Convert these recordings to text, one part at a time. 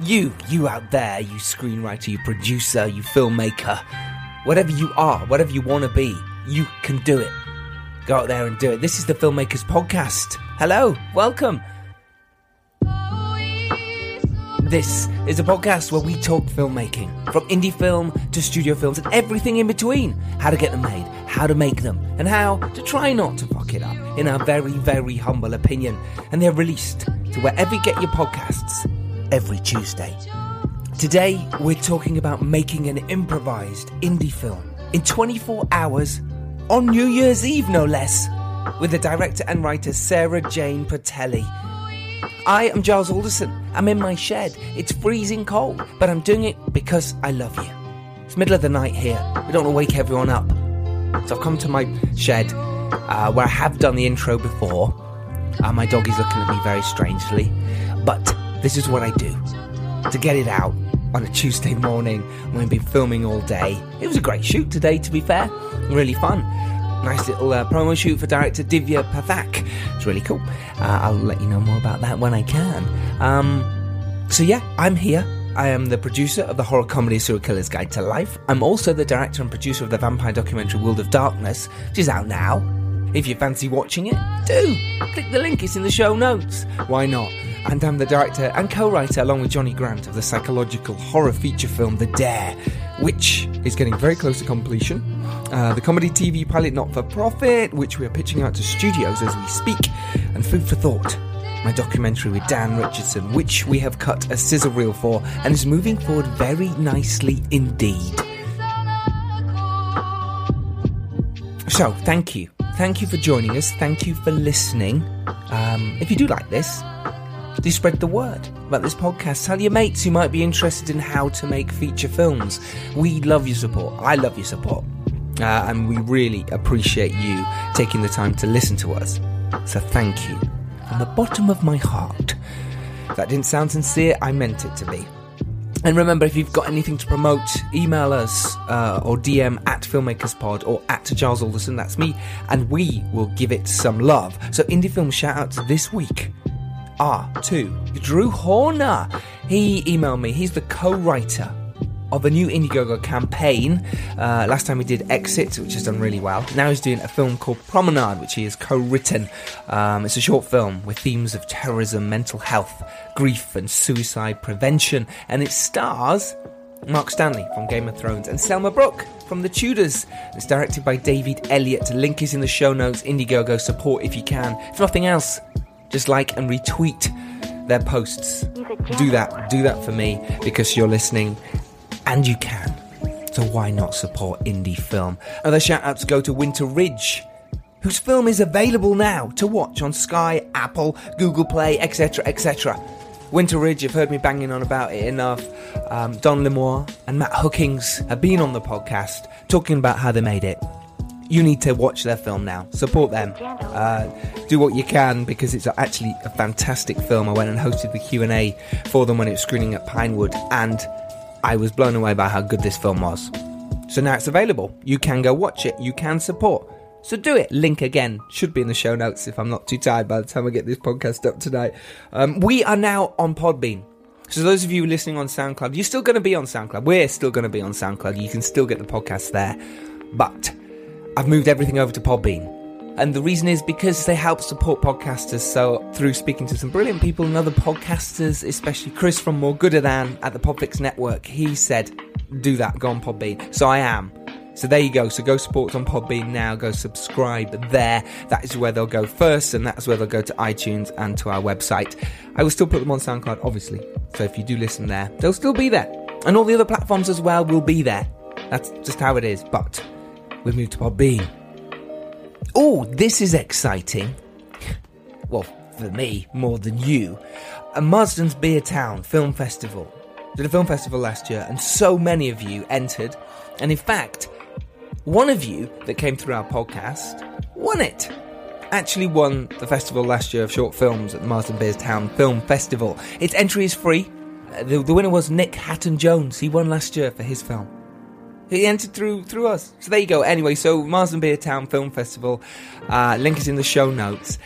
You, you out there, you screenwriter, you producer, you filmmaker, whatever you are, whatever you want to be, you can do it. Go out there and do it. This is the Filmmakers Podcast. Hello, welcome. This is a podcast where we talk filmmaking, from indie film to studio films and everything in between. How to get them made, how to make them, and how to try not to fuck it up, in our very, very humble opinion. And they're released to wherever you get your podcasts every Tuesday. Today, we're talking about making an improvised indie film in 24 hours on New Year's Eve, no less, with the director and writer Sarah Jayne Portelli. I am Giles Alderson. I'm in my shed. It's freezing cold, but I'm doing it because I love you. It's middle of the night here. We don't want to wake everyone up. So I've come to my shed uh, where I have done the intro before. Uh, my dog is looking at me very strangely, but this is what I do to get it out on a Tuesday morning when we've been filming all day. It was a great shoot today, to be fair. Really fun. Nice little uh, promo shoot for director Divya Pathak. It's really cool. Uh, I'll let you know more about that when I can. Um, so, yeah, I'm here. I am the producer of the horror comedy Serial Killer's Guide to Life. I'm also the director and producer of the vampire documentary World of Darkness, which is out now. If you fancy watching it, do! Click the link, it's in the show notes. Why not? And I'm the director and co writer, along with Johnny Grant, of the psychological horror feature film The Dare, which is getting very close to completion. Uh, the comedy TV pilot Not for Profit, which we are pitching out to studios as we speak, and Food for Thought, my documentary with Dan Richardson, which we have cut a scissor reel for and is moving forward very nicely indeed. So, thank you. Thank you for joining us. Thank you for listening. Um, if you do like this, do spread the word about this podcast. Tell your mates who might be interested in how to make feature films. We love your support. I love your support. Uh, and we really appreciate you taking the time to listen to us. So thank you from the bottom of my heart. If that didn't sound sincere, I meant it to be. And remember, if you've got anything to promote, email us uh, or DM at FilmmakersPod or at Giles Alderson, that's me, and we will give it some love. So, indie film shout outs this week are to Drew Horner. He emailed me, he's the co writer of a new Indiegogo campaign. Uh, last time we did Exit, which has done really well. Now he's doing a film called Promenade, which he has co written. Um, it's a short film with themes of terrorism, mental health, grief, and suicide prevention. And it stars Mark Stanley from Game of Thrones and Selma Brooke from The Tudors. It's directed by David Elliott. Link is in the show notes. Indiegogo support if you can. If nothing else, just like and retweet their posts. Do that. Do that for me because you're listening and you can. So why not support indie film? Other shout outs go to Winter Ridge, whose film is available now to watch on Sky, Apple, Google Play, etc., etc. Winter Ridge, you've heard me banging on about it enough. Um, Dom Lenoir and Matt Hookings have been on the podcast talking about how they made it. You need to watch their film now. Support them. Uh, do what you can because it's actually a fantastic film. I went and hosted the Q and A for them when it was screening at Pinewood, and I was blown away by how good this film was. So now it's available. You can go watch it. You can support. So do it. Link again should be in the show notes if I'm not too tired by the time I get this podcast up tonight. Um, we are now on Podbean. So those of you listening on SoundCloud, you're still going to be on SoundCloud. We're still going to be on SoundCloud. You can still get the podcast there. But I've moved everything over to Podbean. And the reason is because they help support podcasters. So through speaking to some brilliant people and other podcasters, especially Chris from More Gooder Than at the Podfix Network, he said, do that, go on Podbean. So I am. So there you go. So go support on Podbean now. Go subscribe there. That is where they'll go first, and that's where they'll go to iTunes and to our website. I will still put them on SoundCloud, obviously. So if you do listen there, they'll still be there. And all the other platforms as well will be there. That's just how it is. But we've moved to Podbean. Oh, this is exciting. well, for me, more than you. A Marsden's Beer Town Film Festival. Did a film festival last year, and so many of you entered. And in fact, one of you that came through our podcast won it. Actually won the festival last year of short films at the Marsden Beers Town Film Festival. Its entry is free. Uh, the, the winner was Nick Hatton Jones. He won last year for his film. He entered through through us. So there you go. Anyway, so Marsden Beer Town Film Festival. Uh, link is in the show notes.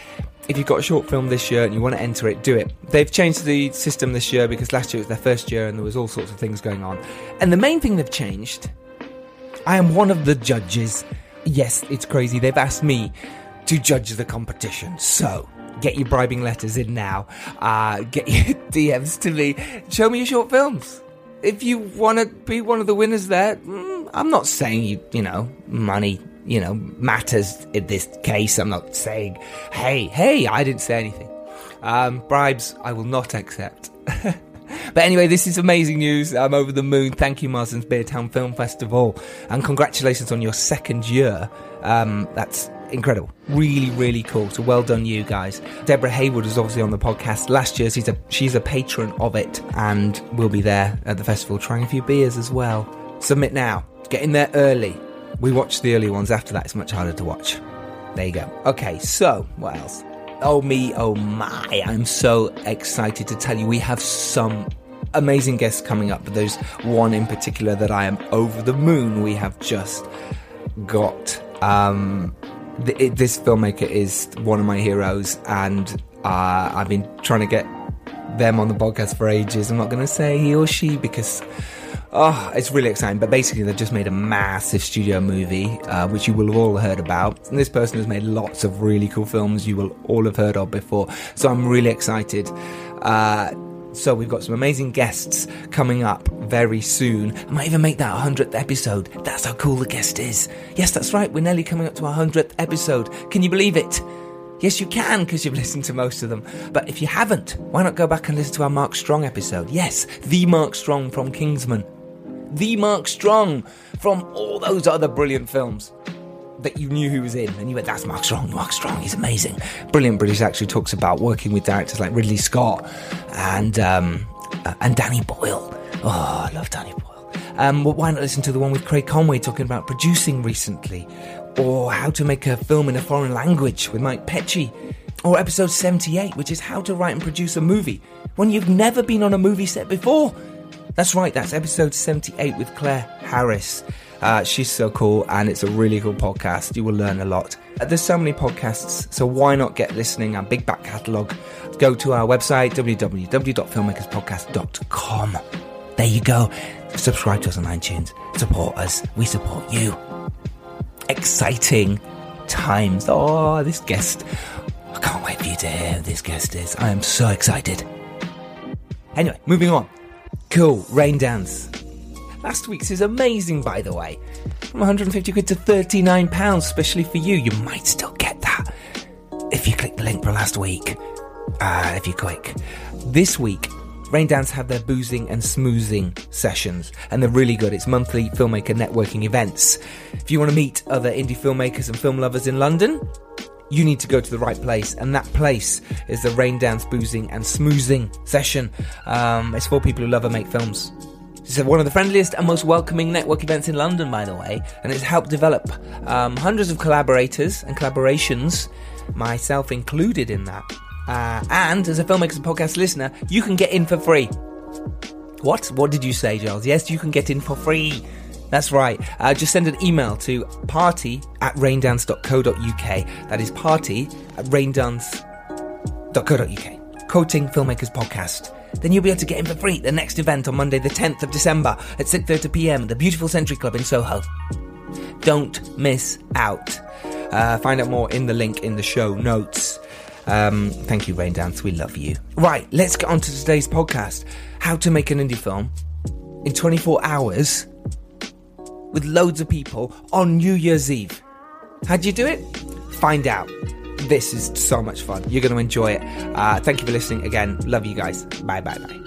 If you've got a short film this year and you want to enter it, do it. They've changed the system this year because last year was their first year and there was all sorts of things going on. And the main thing they've changed I am one of the judges. Yes, it's crazy. They've asked me to judge the competition. So, get your bribing letters in now. Uh, get your DMs to me. Show me your short films. If you want to be one of the winners there, mm, I'm not saying you, you know, money, you know, matters in this case. I'm not saying, hey, hey, I didn't say anything. Um, bribes, I will not accept. But anyway, this is amazing news. I'm over the moon. Thank you, Marsden's Beertown Film Festival. And congratulations on your second year. Um, that's incredible. Really, really cool. So well done, you guys. Deborah Haywood was obviously on the podcast last year. She's a she's a patron of it, and will be there at the festival trying a few beers as well. Submit now. Get in there early. We watch the early ones. After that, it's much harder to watch. There you go. Okay, so what else? Oh me, oh my! I'm so excited to tell you we have some amazing guests coming up, but there's one in particular that I am over the moon. We have just got. Um, th- it, this filmmaker is one of my heroes, and uh, I've been trying to get them on the podcast for ages. I'm not going to say he or she because. Oh, it's really exciting. But basically, they've just made a massive studio movie, uh, which you will have all heard about. And this person has made lots of really cool films you will all have heard of before. So I'm really excited. Uh, so we've got some amazing guests coming up very soon. I might even make that 100th episode. That's how cool the guest is. Yes, that's right. We're nearly coming up to our 100th episode. Can you believe it? Yes, you can because you've listened to most of them. But if you haven't, why not go back and listen to our Mark Strong episode? Yes, the Mark Strong from Kingsman. The Mark Strong from all those other brilliant films that you knew who was in, and you went, "That's Mark Strong. Mark Strong, he's amazing." Brilliant British actually talks about working with directors like Ridley Scott and um, uh, and Danny Boyle. Oh, I love Danny Boyle. Um, well, why not listen to the one with Craig Conway talking about producing recently, or how to make a film in a foreign language with Mike Pecci, or episode seventy-eight, which is how to write and produce a movie when you've never been on a movie set before. That's right, that's episode 78 with Claire Harris. Uh, she's so cool, and it's a really cool podcast. You will learn a lot. Uh, there's so many podcasts, so why not get listening? Our big back catalogue. Go to our website, www.filmmakerspodcast.com. There you go. Subscribe to us on iTunes. Support us. We support you. Exciting times. Oh, this guest. I can't wait for you to hear who this guest is. I am so excited. Anyway, moving on. Cool. Raindance. Last week's is amazing, by the way. From 150 quid to 39 pounds, especially for you. You might still get that if you click the link for last week. Uh, if you click. This week, Raindance have their boozing and smoozing sessions, and they're really good. It's monthly filmmaker networking events. If you want to meet other indie filmmakers and film lovers in London, you need to go to the right place, and that place is the Raindance Boozing and Smoozing session. Um, it's for people who love and make films. It's one of the friendliest and most welcoming network events in London, by the way, and it's helped develop um, hundreds of collaborators and collaborations, myself included in that. Uh, and as a Filmmakers and Podcast listener, you can get in for free. What? What did you say, Giles? Yes, you can get in for free. That's right. Uh, just send an email to party at raindance.co.uk. That is party at raindance.co.uk. Quoting Filmmakers Podcast. Then you'll be able to get in for free the next event on Monday, the 10th of December at 6.30pm at the beautiful Century Club in Soho. Don't miss out. Uh, find out more in the link in the show notes. Um, thank you, Raindance. We love you. Right, let's get on to today's podcast. How to make an indie film in 24 hours with loads of people on New Year's Eve. How'd you do it? Find out. This is so much fun. You're going to enjoy it. Uh, thank you for listening again. Love you guys. Bye bye bye.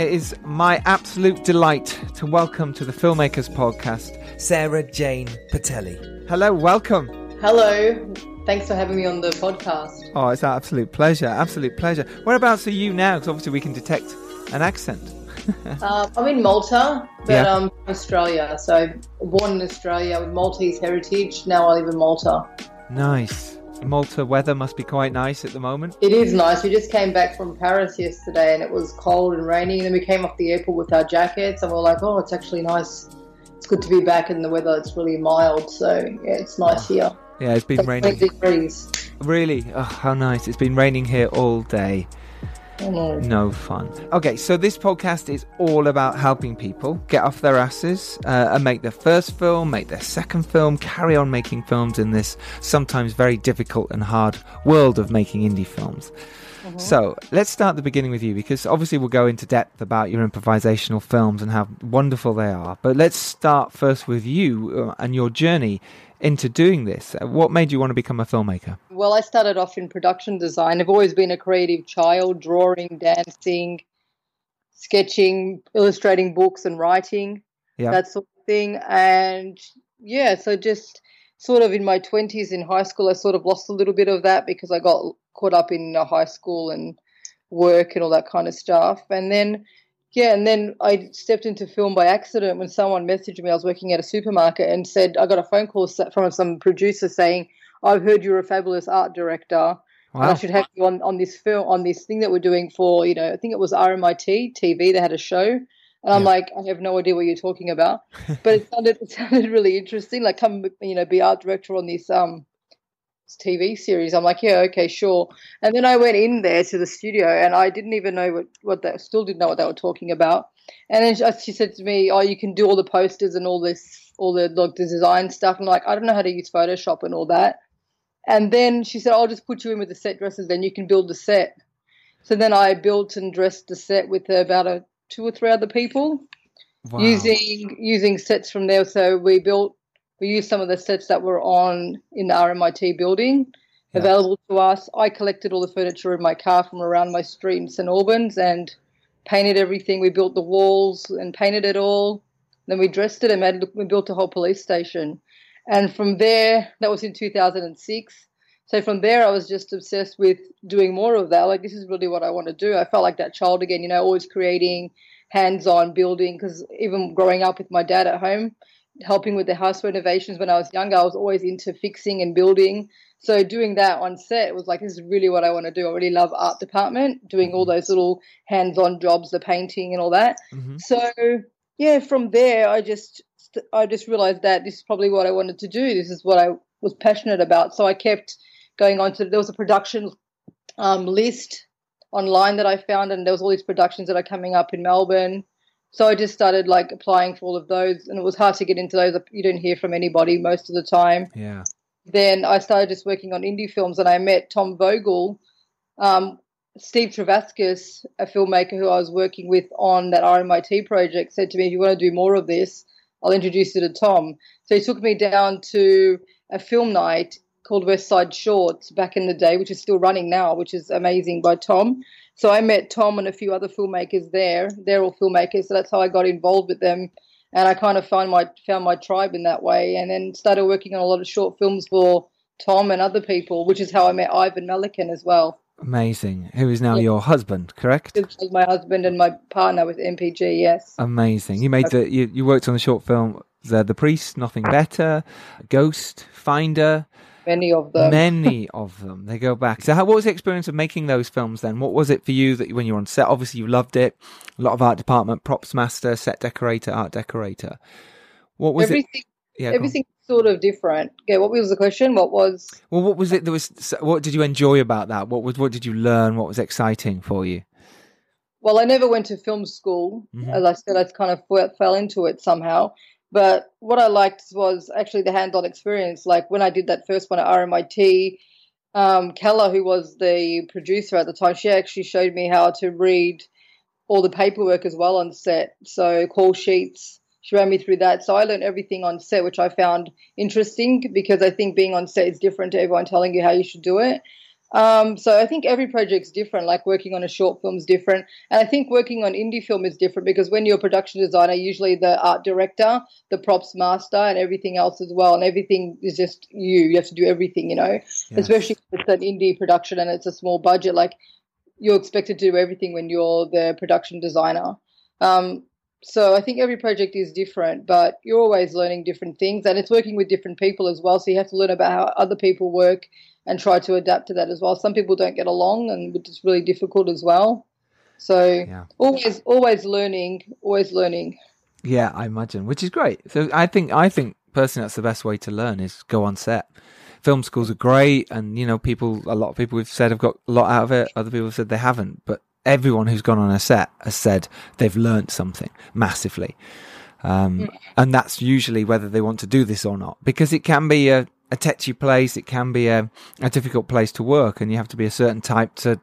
It is my absolute delight to welcome to the Filmmakers Podcast Sarah Jayne Portelli. Hello, welcome. Hello. Thanks for having me on the podcast. Oh, it's an absolute pleasure. Absolute pleasure. Whereabouts are you now? Because obviously we can detect an accent. uh, I'm in Malta, but Yeah. I'm from Australia. So born in Australia with Maltese heritage. Now I live in Malta. Nice. Malta weather must be quite nice at the moment. It is nice. We just came back from Paris yesterday, and it was cold and rainy. And then we came off the airport with our jackets, and we are like, "Oh, it's actually nice. It's good to be back in the weather. It's really mild, so yeah, it's nice here. Yeah, it's been Like 20 raining. degrees. Really? Oh, how nice. It's been raining here all day. No fun. Okay, so this podcast is all about helping people get off their asses uh, and make their first film, make their second film, carry on making films in this sometimes very difficult and hard world of making indie films. So let's start the beginning with you because obviously we'll go into depth about your improvisational films and how wonderful they are. But let's start first with you uh, and your journey into doing this. Uh, What made you want to become a filmmaker? Well, I started off in production design. I've always been a creative child, drawing, dancing, sketching, illustrating books, and writing, Yeah. that sort of thing. And yeah, so just sort of in my 20s in high school, I sort of lost a little bit of that because I got caught up in high school and work and all that kind of stuff. And then, yeah, and then I stepped into film by accident when someone messaged me. I was working at a supermarket and said, I got a phone call from some producer saying, I've heard you're a fabulous art director. And I should have you on, on this film, on this thing that we're doing for, you know, I think it was RMIT TV. They had a show. And I'm Yeah. like, I have no idea what you're talking about. But it sounded, it sounded really interesting. Like, come, you know, be art director on this um TV series. I'm like, yeah, okay, sure. And then I went in there to the studio and I didn't even know what, what they still didn't know what they were talking about. And then she, uh, she said to me, oh, you can do all the posters and all this, all the, like, the design stuff. I'm like, I don't know how to use Photoshop and all that. And then she said, I'll just put you in with the set dresses, then you can build the set. So then I built and dressed the set with about a, two or three other people Wow. using using sets from there. So we built we used some of the sets that were on in the RMIT building Yeah. available to us. I collected all the furniture in my car from around my street in St Albans and painted everything. We built the walls and painted it all. Then we dressed it and made we built a whole police station. And from there, that was in 2006. So from there, I was just obsessed with doing more of that. Like this is really what I want to do. I felt like that child again, you know, always creating, hands-on building. Because even growing up with my dad at home, helping with the house renovations when I was younger, I was always into fixing and building. So doing that on set was like, this is really what I want to do. I really love art department, doing all those little hands-on jobs, the painting and all that. Mhm. So yeah, from there, I just I just realized that this is probably what I wanted to do. This is what I was passionate about. So I kept going on to there was a production um, list online that I found, and there was all these productions that are coming up in Melbourne. So I just started like applying for all of those, and it was hard to get into those. You don't hear from anybody most of the time Yeah. then I started just working on indie films, and I met Tom Vogel, um, Steve Travaskis, a filmmaker who I was working with on that RMIT project, said to me, "If you want to do more of this, I'll introduce you to Tom." So he took me down to a film night called West Side Shorts back in the day, which is still running now, which is amazing by Tom. So I met Tom and a few other filmmakers there. They're all filmmakers, so that's how I got involved with them and I kind of found my found my tribe in that way, and then started working on a lot of short films for Tom and other people, which is how I met Ivan Malekin as well. Amazing. Who is now Yeah. your husband, correct? My husband and my partner with NPG. Yes, Amazing. You made the you, you worked on the short film the the priest, nothing better, Ghost, Finder, many of them. many of them. They go back. So, how, what was the experience of making those films then? What was it for you that when you were on set? Obviously, you loved it. A lot of art department, props master, set decorator, art decorator. What was everything, it? Yeah, everything sort of different. Okay, what was the question? What was? Well, what was it that was? What did you enjoy about that? What was? What did you learn? What was exciting for you? Well, I never went to film school. Mhm. As I said, I kind of fell into it somehow. But what I liked was actually the hands-on experience. Like when I did that first one at RMIT, um, Keller, who was the producer at the time, she actually showed me how to read all the paperwork as well on set. So call sheets, she ran me through that. So I learned everything on set, which I found interesting because I think being on set is different to everyone telling you how you should do it. Um, so I think every project's different. Like working on a short film is different, and I think working on indie film is different because when you're a production designer, usually the art director, the props master, and everything else as well, and everything is just you. You have to do everything, you know. Especially if it's an indie production and it's a small budget, like you're expected to do everything when you're the production designer. Um, so I think every project is different, but you're always learning different things, and it's working with different people as well. So you have to learn about how other people work and try to adapt to that as well. Some people don't get along, and it's really difficult as well. So yeah. always, always learning, always learning. Yeah, I imagine, which is great. So I think, I think personally, that's the best way to learn is go on set. Film schools are great, and you know, people, a lot of people have said have got a lot out of it. Other people have said they haven't, but everyone who's gone on a set has said they've learned something massively. Um, mm. and that's usually whether they want to do this or not, because it can be a, a tetchy place. It can be a, a difficult place to work, and you have to be a certain type to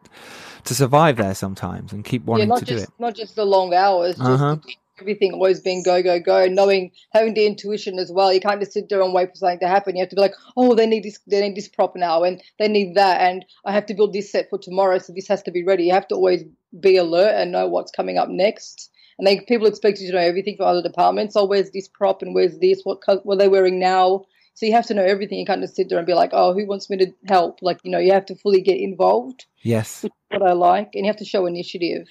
to survive there sometimes and keep wanting yeah, to just, do it. Not just the long hours, uh-huh. just everything always being go go go, knowing having the intuition as well. You can't just sit there and wait for something to happen. You have to be like, oh, they need this, they need this prop now, and they need that, and I have to build this set for tomorrow, so this has to be ready. You have to always be alert and know what's coming up next. And they people expect you to know everything from other departments. Oh, where's this prop and where's this? What what are they wearing now? So you have to know everything. You can't just sit there and be like, oh, who wants me to help? Like, you know, you have to fully get involved. Yes. Which is what I like. And you have to show initiative.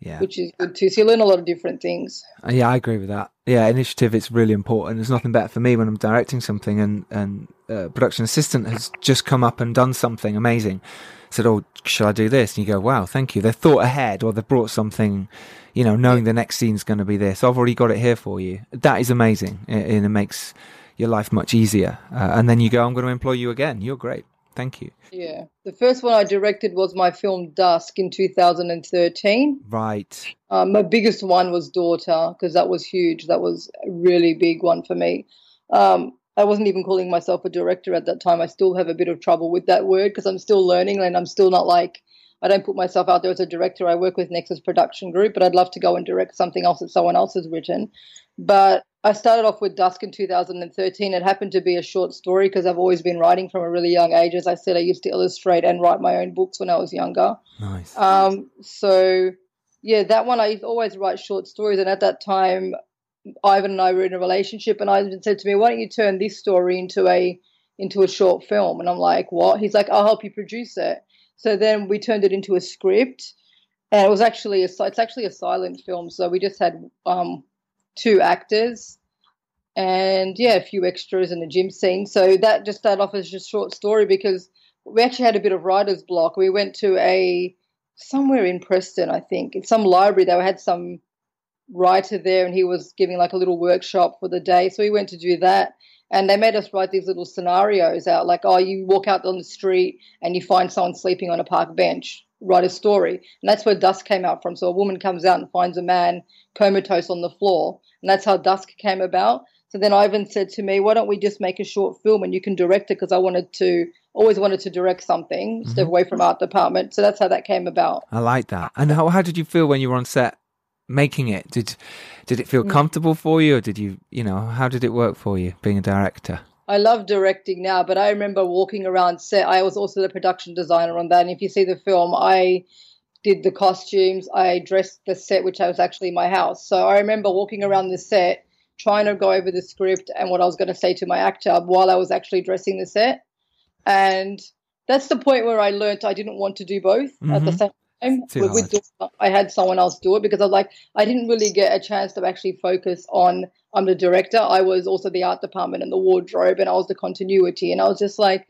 Yeah. Which is good too. So you learn a lot of different things. Uh, yeah, I agree with that. Yeah, initiative it's really important. There's nothing better for me when I'm directing something and and uh, production assistant has just come up and done something amazing. Said, "Oh, shall I do this?" And you go, "Wow, thank you." They've thought ahead, or they've brought something, you know, knowing the next scene's going to be this. I've already got it here for you. That is amazing, and it makes your life much easier. Uh, and then you go, I'm going to employ you again. You're great. Thank you. Yeah. The first one I directed was my film Dusk in 2013. Right. Um, my biggest one was Daughter because that was huge. That was a really big one for me. Um, I wasn't even calling myself a director at that time. I still have a bit of trouble with that word because I'm still learning and I'm still not like, I don't put myself out there as a director. I work with Nexus Production Group, but I'd love to go and direct something else that someone else has written. But I started off with Dusk in 2013. It happened to be a short story because I've always been writing from a really young age. As I said, I used to illustrate and write my own books when I was younger. Nice. Um, so, yeah, that one I always write short stories. And at that time, Ivan and I were in a relationship, and Ivan said to me, "Why don't you turn this story into a into a short film?" And I'm like, "What?" He's like, "I'll help you produce it." So then we turned it into a script, and it was actually a it's actually a silent film. So we just had um, two actors and yeah, a few extras in a gym scene. So that just started off as just short story because we actually had a bit of writer's block. We went to a somewhere in Preston, I think, in some library. They had some writer there, and he was giving like a little workshop for the day. So we went to do that, and they made us write these little scenarios out, like, oh, you walk out on the street and you find someone sleeping on a park bench. Write a story, and that's where Dusk came out from. So a woman comes out and finds a man comatose on the floor, and that's how Dusk came about. So then Ivan said to me, "Why don't we just make a short film and you can direct it?" Because I wanted to, always wanted to direct something, mm-hmm. step away from art department. So that's how that came about. I like that. And how how did you feel when you were on set making it? Did did it feel mm. comfortable for you, or did you, you know, how did it work for you being a director? I love directing now, but I remember walking around set. I was also the production designer on that. And if you see the film, I did the costumes. I dressed the set, which I was actually in my house. So I remember walking around the set, trying to go over the script and what I was going to say to my actor while I was actually dressing the set. And that's the point where I learned I didn't want to do both mm-hmm. at the mm-hmm. same With, with, I had someone else do it because I was like, I didn't really get a chance to actually focus on I'm the director. I was also the art department and the wardrobe, and I was the continuity. And I was just like,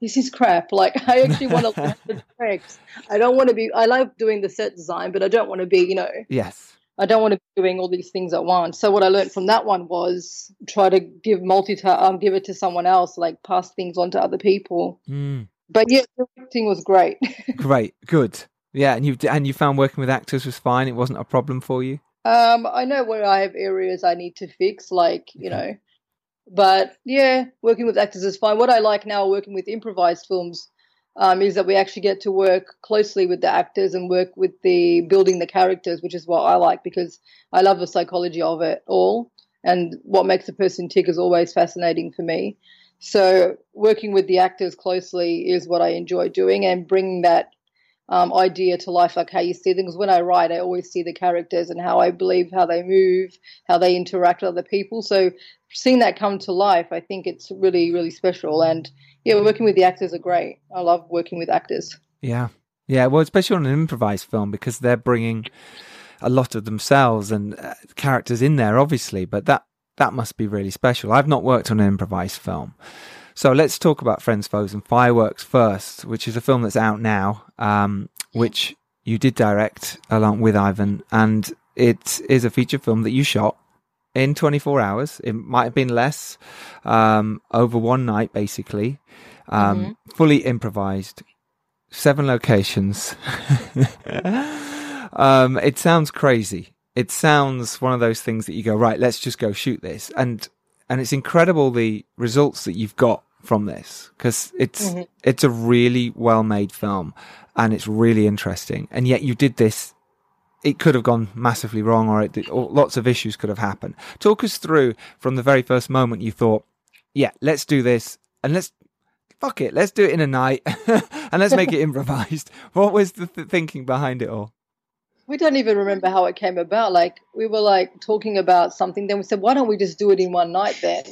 this is crap. Like, I actually want to learn the tricks. I don't want to be, I like doing the set design, but I don't want to be, you know. Yes. I don't want to be doing all these things at once. So what I learned from that one was try to give multi um, give it to someone else, like pass things on to other people. Mm. But yeah, directing was great. great, good. Yeah, and you and you found working with actors was fine. It wasn't a problem for you. Um, I know where I have areas I need to fix, like you know, but yeah, working with actors is fine. What I like now, working with improvised films, um, is that we actually get to work closely with the actors and work with the building the characters, which is what I like because I love the psychology of it all. and what makes a person tick is always fascinating for me. So working with the actors closely is what I enjoy doing, and bringing that um, idea to life, like how you see things. When I write, I always see the characters and how I believe how they move, how they interact with other people. So seeing that come to life, I think it's really, really special. And yeah, working with the actors are great. I love working with actors. Yeah, yeah. Well, especially on an improvised film because they're bringing a lot of themselves and uh, characters in there, obviously. But that that must be really special. I've not worked on an improvised film. So let's talk about Friends, Foes, and Fireworks first, which is a film that's out now, um, which you did direct along with Ivan, and it is a feature film that you shot in 24 hours. It might have been less, um, over one night, basically, um, mm-hmm. fully improvised, seven locations. um, it sounds crazy. It sounds one of those things that you go, right, let's just go shoot this. And, and it's incredible the results that you've got from this because it's mm-hmm. it's a really well made film and it's really interesting. And yet you did this. It could have gone massively wrong, or, it, or lots of issues could have happened. Talk us through from the very first moment you thought, "Yeah, let's do this, and let's fuck it, let's do it in a night, and let's make it improvised." What was the th- thinking behind it all? we don't even remember how it came about. Like we were like talking about something, then we said, why don't we just do it in one night then?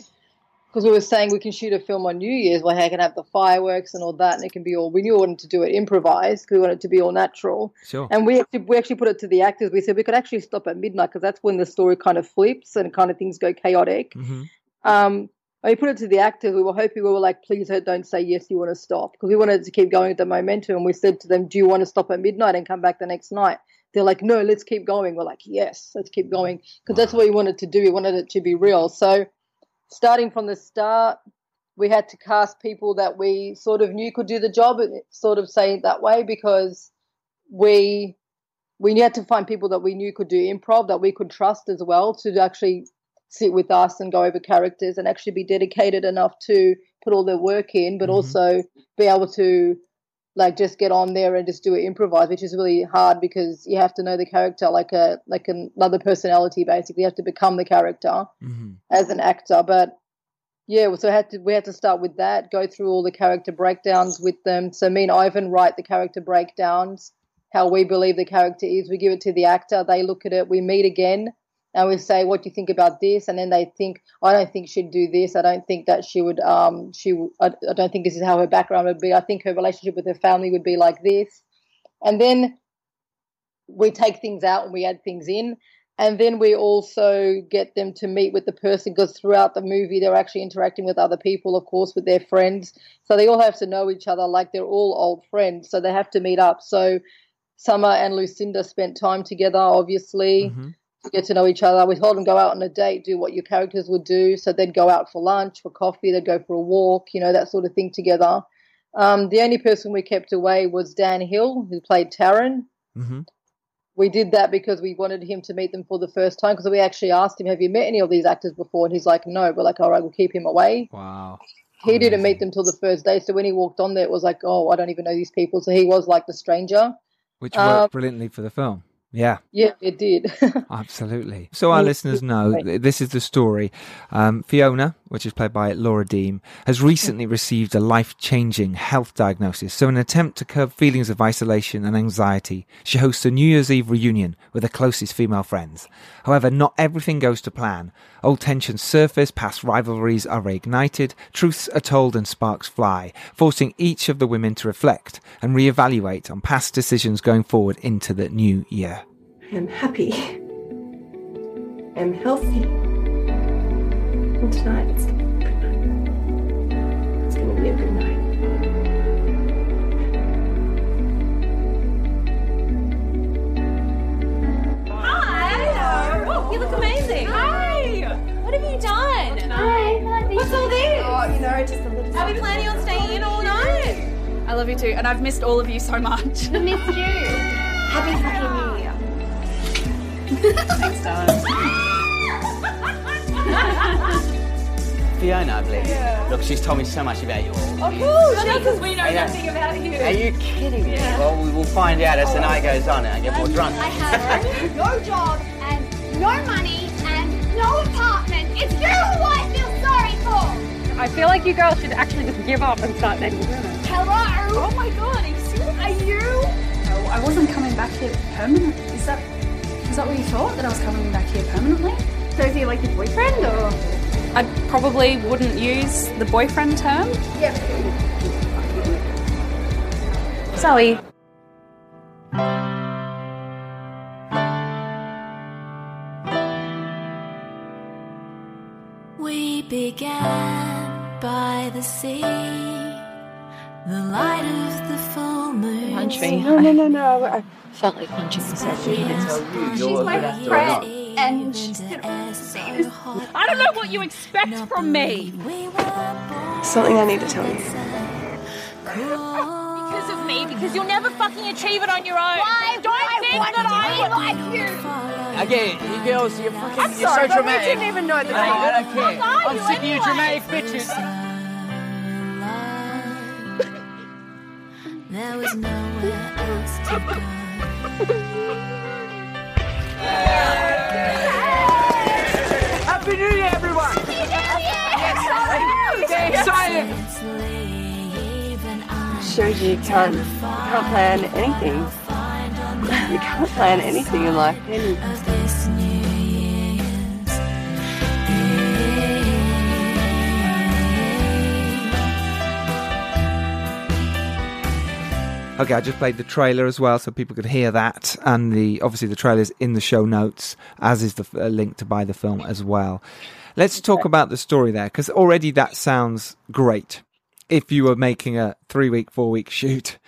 Because we were saying we can shoot a film on New Year's where I can have the fireworks and all that, and it can be all. We knew we wanted to do it improvised because we wanted it to be all natural. Sure. And we actually, we actually put it to the actors. We said we could actually stop at midnight because that's when the story kind of flips and kind of things go chaotic. Mm-hmm. Um, we put it to the actors. We were hoping we were like, please don't say yes, you want to stop because we wanted to keep going at the momentum. And we said to them, do you want to stop at midnight and come back the next night? They're like, no, let's keep going. We're like, yes, let's keep going because wow. that's what we wanted to do. We wanted it to be real. So starting from the start, we had to cast people that we sort of knew could do the job, sort of say it that way, because we we had to find people that we knew could do improv, that we could trust as well to actually sit with us and go over characters and actually be dedicated enough to put all their work in, but mm-hmm. also be able to like just get on there and just do it improvise, which is really hard because you have to know the character like a like another personality. Basically, you have to become the character mm-hmm. as an actor. But yeah, so we had to we had to start with that, go through all the character breakdowns with them. So me and Ivan write the character breakdowns, how we believe the character is. We give it to the actor. They look at it. We meet again and we say, "What do you think about this?" And then they think, "I don't think she'd do this. I don't think that she would. Um, she. I, don't think this is how her background would be. I think her relationship with her family would be like this." And then we take things out and we add things in, and then we also get them to meet with the person because throughout the movie they're actually interacting with other people, of course, with their friends. So they all have to know each other like they're all old friends. So they have to meet up. So Summer and Lucinda spent time together, obviously. Mm-hmm get to know each other. We told them go out on a date, do what your characters would do. So they'd go out for lunch, for coffee, they'd go for a walk, you know, that sort of thing together. Um, the only person we kept away was Dan Hill, who played Taran. Mm-hmm. We did that because we wanted him to meet them for the first time. Because we actually asked him, "Have you met any of these actors before?" And he's like, "No." We're like, "All right, we'll keep him away." Wow. He Amazing. didn't meet them till the first day. So when he walked on there, it was like, "Oh, I don't even know these people." So he was like the stranger, which worked um, brilliantly for the film. Yeah. Yeah, it did. Absolutely. So our listeners know this is the story. Um, Fiona, which is played by Laura Deem, has recently received a life-changing health diagnosis. So in an attempt to curb feelings of isolation and anxiety, she hosts a New Year's Eve reunion with her closest female friends. However, not everything goes to plan. Old tensions surface, past rivalries are reignited, truths are told and sparks fly, forcing each of the women to reflect and reevaluate on past decisions going forward into the new year. I'm happy. I'm healthy. And tonight it's gonna be a good night. It's gonna be a good night. Hi! Oh, you look amazing! Hi! What have you done? Hi! What's all this? Oh, you know, just a little Are we planning on staying in all night? I love you too, and I've missed all of you so much. We missed you. Happy fucking New Year. Thanks, darling. Fiona, I believe. Yeah. Look, she's told me so much about you all. Of course, yeah, because we know nothing about you. Are you kidding me? Yeah. Well, we will find out as the night oh. goes on and I get more drunk. I have no job and no money and no no apartment. It's you who I feel sorry for. I feel like you girls should actually just give up and start dating women. Hello. Oh my god, are you? Are you? No, I wasn't coming back here permanently. Is that is that what you thought? That I was coming back here permanently? So is he like your boyfriend or? I probably wouldn't use the boyfriend term. Yeah. Sally. We began by the sea, the light of the full moon. Punch me. No, no, no, no. I felt like punching myself. She's my friend, and oh, I don't know what you expect from me. Something I need to tell you. Because of me, because you'll never fucking achieve it on your own. Why Don't would I think want that I like you? I get. You girls, you're fucking. I'm you're sorry, so but we didn't even know the Hey, I don't care. Are I'm you sick of you dramatic bitches. There was nowhere else to go. Happy New Year, everyone! Get excited! Shows you can't, you can't plan anything. You can't plan anything in life, can you? Okay, I just played the trailer as well, so people could hear that, and the obviously the trailer's in the show notes, as is the uh, link to buy the film as well. Let's talk about the story there, because already that sounds great. If you were making a three week, four week shoot,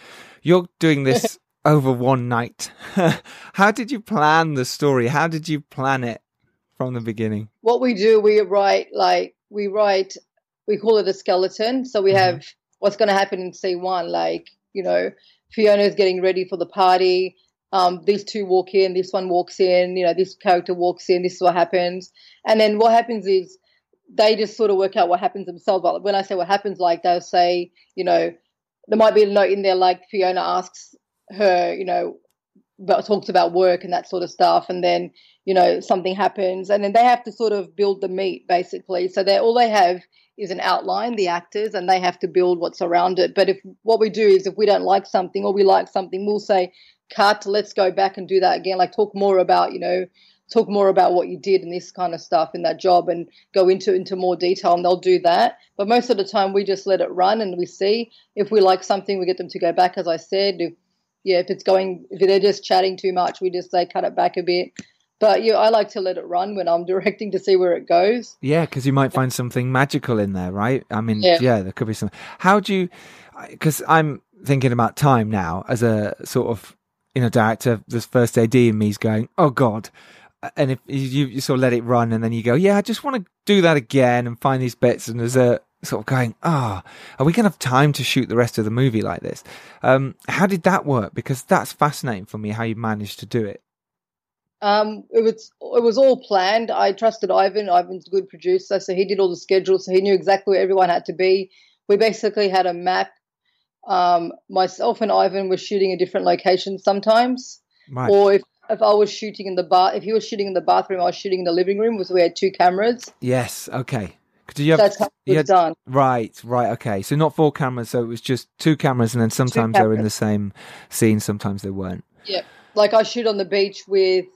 you're doing this over one night. How did you plan the story? How did you plan it from the beginning? what we do, we write like we write, we call it a skeleton. So we have what's going to happen in C1, like you know, Fiona's getting ready for the party. Um, these two walk in, this one walks in, you know, this character walks in, this is what happens. And then what happens is they just sort of work out what happens themselves. But when I say what happens, like they'll say, you know, there might be a note in there like Fiona asks her, you know, about, talks about work and that sort of stuff, and then you know something happens, and then they have to sort of build the meat basically. So they all they have is an outline, the actors, and they have to build what's around it. But if what we do is if we don't like something or we like something, we'll say cut, let's go back and do that again. Like talk more about you know talk more about what you did and this kind of stuff in that job and go into into more detail and they'll do that but most of the time we just let it run and we see if we like something we get them to go back as i said if yeah if it's going if they're just chatting too much we just say cut it back a bit but yeah i like to let it run when i'm directing to see where it goes Yeah, because you might find something magical in there, right? I mean, Yeah. yeah, there could be some. How do you? Because I'm thinking about time now as a sort of you know director. This first AD in me's going, oh god, and if you, you sort of let it run, and then you go, yeah, I just want to do that again and find these bits, and there's a sort of going, ah, are we going to have time to shoot the rest of the movie like this? Um, how did that work? Because that's fascinating for me how you managed to do it. Um, it was it was all planned. I trusted Ivan. Ivan's a good producer, so he did all the schedules, so he knew exactly where everyone had to be. We basically had a map. Um, myself and Ivan were shooting in different locations sometimes, Right. or if if I was shooting in the bar, if he was shooting in the bathroom, I was shooting in the living room. Was we had two cameras. Yes. Okay. Did you have, That's how it had- done. Right. Right. Okay. So not four cameras. So it was just two cameras, and then sometimes they were in the same scene. Sometimes they weren't. Yeah, like I shoot on the beach with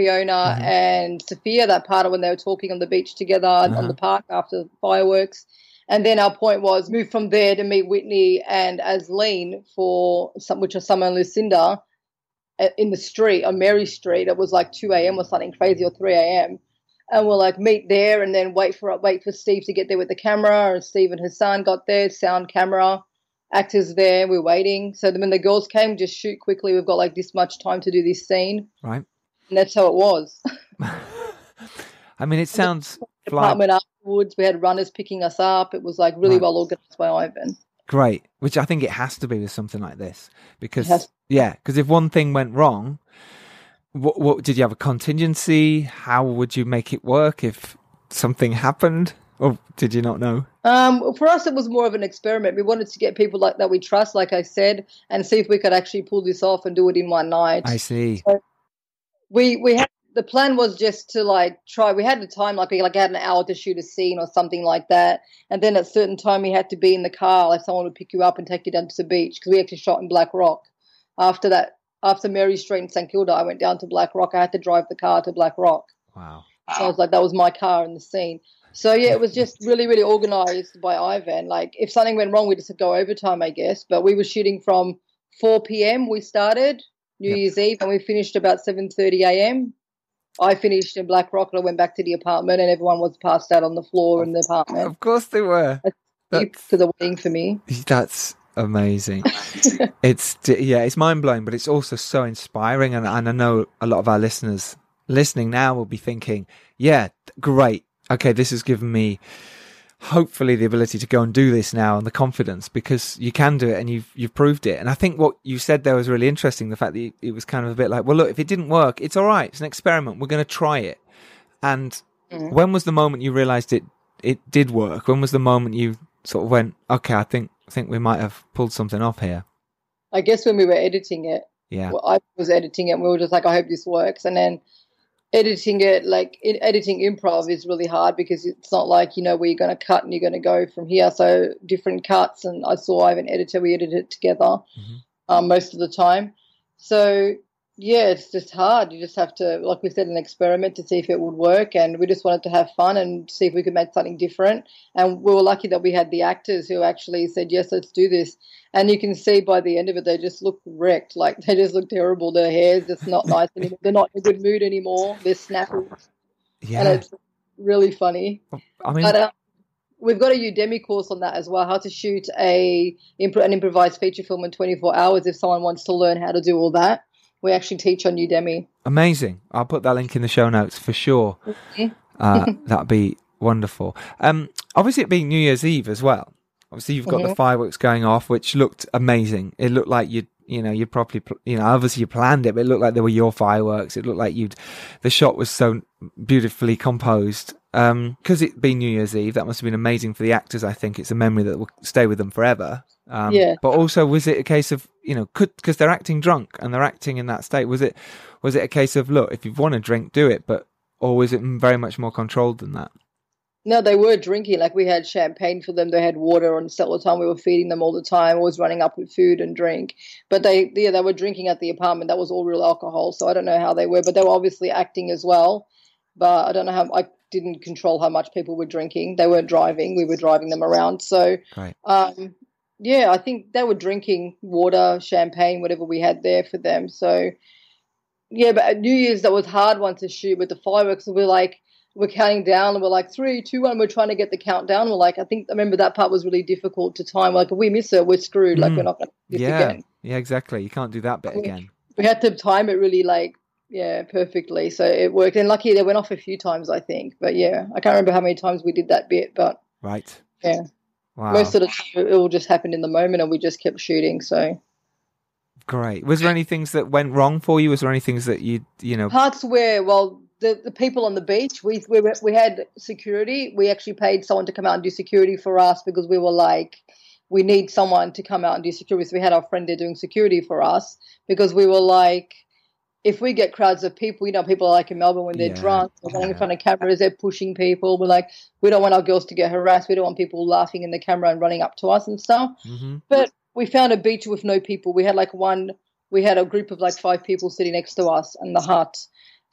Fiona Mm-hmm. and Sophia. That part of when they were talking on the beach together Uh-huh. on the park after fireworks. And then our point was move from there to meet Whitney and Asleen for some, which are Summer and Lucinda uh, in the street on Mary Street. It was like two a.m. or something crazy or three a.m. And we'll like meet there and then wait for wait for Steve to get there with the camera. And Steve and Hassan got there, sound camera, actors there. We're waiting. So then when the girls came, just shoot quickly. We've got like this much time to do this scene, Right. And that's how it was. I mean, it sounds Department afterwards, we had runners picking us up. It was like really Right. well organized by Ivan. great. Which I think it has to be with something like this because yeah, because if one thing went wrong, what, what did you have a contingency? How would you make it work if something happened, or did you not know? Um, for us, it was more of an experiment. We wanted to get people like that we trust, like I said, and see if we could actually pull this off and do it in one night. I see. We we had the plan was just to like try. We had the time, like we like had an hour to shoot a scene or something like that, and then at a certain time we had to be in the car, like someone would pick you up and take you down to the beach because we actually shot in Black Rock. After that, after Mary Street in St Kilda, I went down to Black Rock. I had to drive the car to Black Rock. Wow. So I was like, that was my car in the scene. So yeah, it was just really, really organised by Ivan. Like if something went wrong, we just had to go overtime, I guess. But we were shooting from 4 p.m. We started New Year's Eve, and we finished about 7:30 a.m. I finished in Black Rock, and I went back to the apartment, and everyone was passed out on the floor in the apartment. Of course they were. That's for the wedding for me. That's amazing. it's yeah, it's mind blowing, but it's also so inspiring, and, and I know a lot of our listeners listening now will be thinking, yeah, great. Okay, this has given me hopefully the ability to go and do this now and the confidence because you can do it and you've you've proved it. And I think what you said there was really interesting. The fact that it was kind of a bit like, well, look, if it didn't work, it's all right. It's an experiment. We're going to try it. And Mm-hmm. when was the moment you realised it it did work? When was the moment you sort of went, okay, I think I think we might have pulled something off here. I guess when we were editing it, Yeah. well, I was editing it, and we were just like, I hope this works. And then editing it, like in, editing improv, is really hard because it's not like you know where you're going to cut and you're going to go from here. So different cuts, and I saw I have an editor. We edited it together um, most of the time. So yeah, it's just hard. You just have to, like we said, an experiment to see if it would work. And we just wanted to have fun and see if we could make something different. And we were lucky that we had the actors who actually said, yes, let's do this. And you can see by the end of it, they just look wrecked. Like they just look terrible. Their hair's just not nice anymore. They're not in a good mood anymore. They're snappy. Yeah. And it's really funny. I mean, But, uh, We've got a Udemy course on that as well, how to shoot a an improvised feature film in 24 hours if someone wants to learn how to do all that. We actually teach on Udemy. Amazing. I'll put that link in the show notes for sure. Uh, that'd be wonderful. Um, obviously, it being New Year's Eve as well. Obviously, you've got the Mhm. fireworks going off, which looked amazing. It looked like you'd you know, you properly, pl- you know, obviously you planned it, but it looked like they were your fireworks. It looked like you'd, the shot was so beautifully composed. Um, because it being New Year's Eve, that must have been amazing for the actors. I think it's a memory that will stay with them forever. Um, Yeah. But also, was it a case of you know, could because they're acting drunk and they're acting in that state? Was it was it a case of look, if you want to drink, do it, but or was it very much more controlled than that? No, they were drinking. Like we had champagne for them. They had water on set all the time. We were feeding them all the time. Always running up with food and drink. But they, yeah, they were drinking at the apartment. That was all real alcohol. So I don't know how they were, but they were obviously acting as well. But I don't know how. I didn't control how much people were drinking. They weren't driving. We were driving them around. So um, yeah, I think they were drinking water, champagne, whatever we had there for them. So yeah, but at New Year's that was hard one to shoot with the fireworks. We're like we're counting down and we're like three, two, one. We're trying to get the countdown. We're like, I think I remember that part was really difficult to time. Like if we miss it, we're screwed. Like Mm. we're not going to yeah, again. yeah, exactly. You can't do that bit again. We had to time it really like yeah perfectly, so it worked. And lucky they went off a few times, I think. But yeah, I can't remember how many times we did that bit, but Right. yeah. Wow. Most of the time, it all just happened in the moment, and we just kept shooting. So Great. Was there any things that went wrong for you? Was there any things that you you know? parts where well the, the people on the beach we, we we had security we actually paid someone to come out and do security for us because we were like we need someone to come out and do security so we had our friend there doing security for us because we were like if we get crowds of people you know people are like in melbourne when they're Yeah, drunk they're running in front of cameras they're pushing people we're like we don't want our girls to get harassed we don't want people laughing in the camera and running up to us and stuff hmm but we found a beach with no people. We had like one, we had a group of like five people sitting next to us in the hut.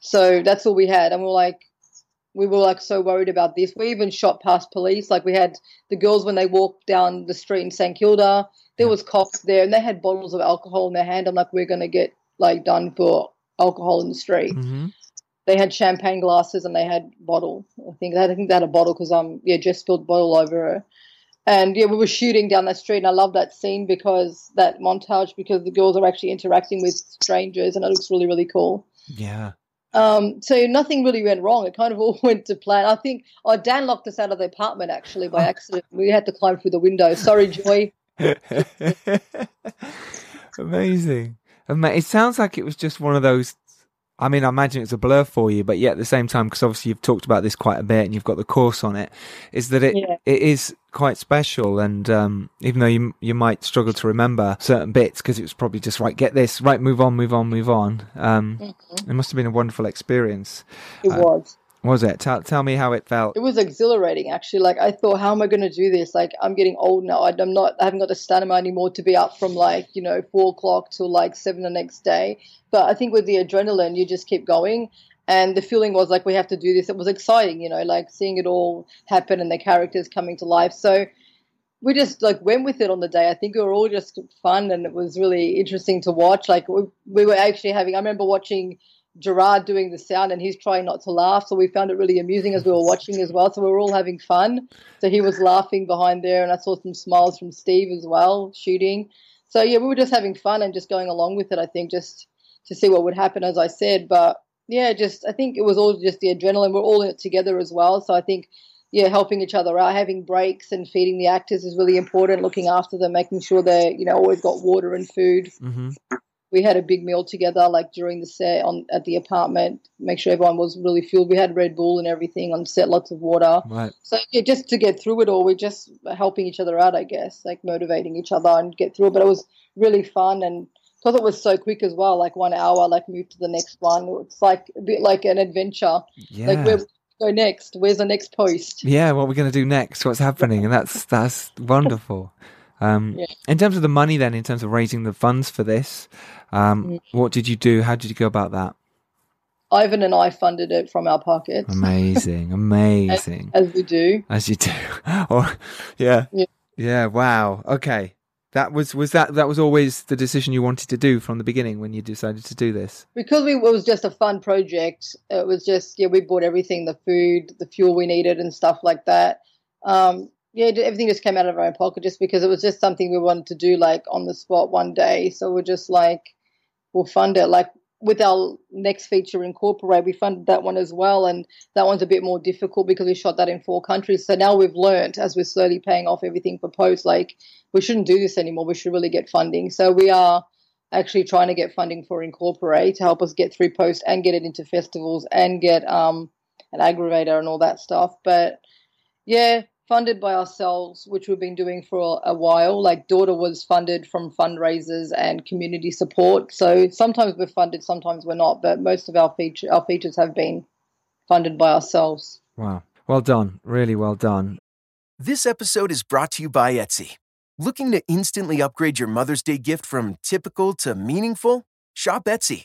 So that's all we had. And we were like, we were like so worried about this. We even shot past police. Like we had the girls when they walked down the street in St Kilda, there was cops there and they had bottles of alcohol in their hand. I'm like, we're going to get like done for alcohol in the street. hmm They had champagne glasses and they had bottle. I think I think they had a bottle because um yeah Jess spilled bottle over her. And yeah, we were shooting down that street, and I love that scene because that montage because the girls are actually interacting with strangers, and it looks really really cool. Yeah. Um, so nothing really went wrong. It kind of all went to plan. I think oh Dan locked us out of the apartment actually by accident. We had to climb through the window. Sorry, Joy. Amazing. It sounds like it was just one of those I mean, I imagine it's a blur for you, but yet at the same time, because obviously you've talked about this quite a bit and you've got the course on it, is that it Yeah. it is quite special. And um, even though you you might struggle to remember certain bits because it was probably just right, get this right, move on, move on, move on. Um, It must have been a wonderful experience. It Uh, was. Was it? Tell tell me how it felt. It was exhilarating, actually. Like I thought, how am I going to do this? Like I'm getting old now. I'm not. I haven't got the stamina anymore to be up from like you know four o'clock till like seven the next day. But I think with the adrenaline, you just keep going. And the feeling was like we have to do this. It was exciting, you know, like seeing it all happen and the characters coming to life. So we just like went with it on the day. I think we were all just fun and it was really interesting to watch. Like we, we were actually having. I remember watching Gerard doing the sound and he's trying not to laugh. So we found it really amusing as we were watching as well. So we were all having fun. So he was laughing behind there and I saw some smiles from Steve as well shooting. So yeah, we were just having fun and just going along with it, I think, just to see what would happen, as I said. But yeah, just I think it was all just the adrenaline. We're all in it together as well. So I think yeah, helping each other out, having breaks and feeding the actors is really important, looking after them, making sure they're you know, always got water and food hmm we had a big meal together like during the set on at the apartment make sure everyone was really fueled we had red bull and everything on set lots of water Right. so yeah, just to get through it all we're just helping each other out i guess like motivating each other and get through it but it was really fun and because it was so quick as well like one hour like move to the next one it's like a bit like an adventure Yeah. like where go next where's the next post yeah, what we're going to do next? What's happening? And that's that's wonderful. Um, Yeah. In terms of the money, then, in terms of raising the funds for this, um, Mm. what did you do? How did you go about that? ivan and i funded it from our pockets Amazing, amazing, as we do as you do. or, yeah, Yeah. yeah. Wow. Okay, that was was that that was always the decision you wanted to do from the beginning when you decided to do this. because we, it was just a fun project. It was just yeah, we bought everything, the food, the fuel we needed, and stuff like that. Um, yeah, everything just came out of our own pocket, just because it was just something we wanted to do, like on the spot one day. So we're just like, we'll fund it. Like with our next feature, In Corpore, we funded that one as well, and that one's a bit more difficult because we shot that in four countries. So now we've learnt as we're slowly paying off everything for post, like we shouldn't do this anymore. We should really get funding. So we are actually trying to get funding for In Corpore to help us get through post and get it into festivals and get um, an aggregator and all that stuff. But yeah, funded by ourselves, which we've been doing for a, a while. Like Daughter was funded from fundraisers and community support. So sometimes we're funded, sometimes we're not. But most of our feature our features have been funded by ourselves. Wow. Well done. Really well done. This episode is brought to you by Etsy. Looking to instantly upgrade your Mother's Day gift from typical to meaningful? Shop Etsy.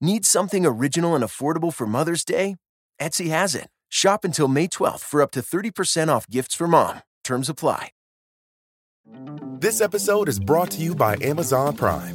Need something original and affordable for Mother's Day? Etsy has it. Shop until May 12th for up to 30% off gifts for mom. Terms apply. This episode is brought to you by Amazon Prime.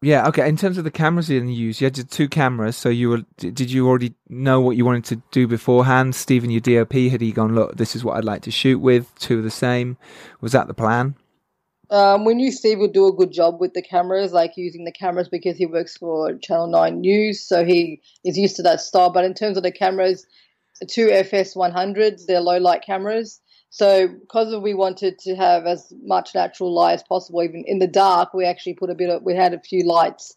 Yeah. Okay. In terms of the cameras you used, you had two cameras. So you were. Did you already know what you wanted to do beforehand? Stephen, your DOP, had he gone? Look, this is what I'd like to shoot with. Two of the same. Was that the plan? Um, we knew Steve would do a good job with the cameras, like using the cameras because he works for Channel 9 News, so he is used to that style. But in terms of the cameras, two FS 100s, they're low light cameras. So because we wanted to have as much natural light as possible, even in the dark, we actually put a bit of we had a few lights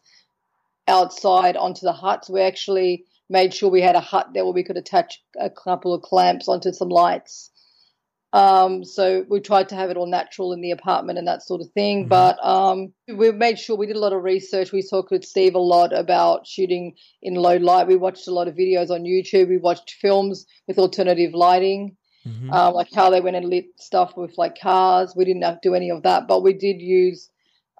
outside onto the huts. We actually made sure we had a hut there where we could attach a couple of clamps onto some lights. Um, so we tried to have it all natural in the apartment and that sort of thing. Mm-hmm. But um, we made sure we did a lot of research. We talked with Steve a lot about shooting in low light. We watched a lot of videos on YouTube. We watched films with alternative lighting, Mm-hmm. um, like how they went and lit stuff with like cars. We didn't have to do any of that, but we did use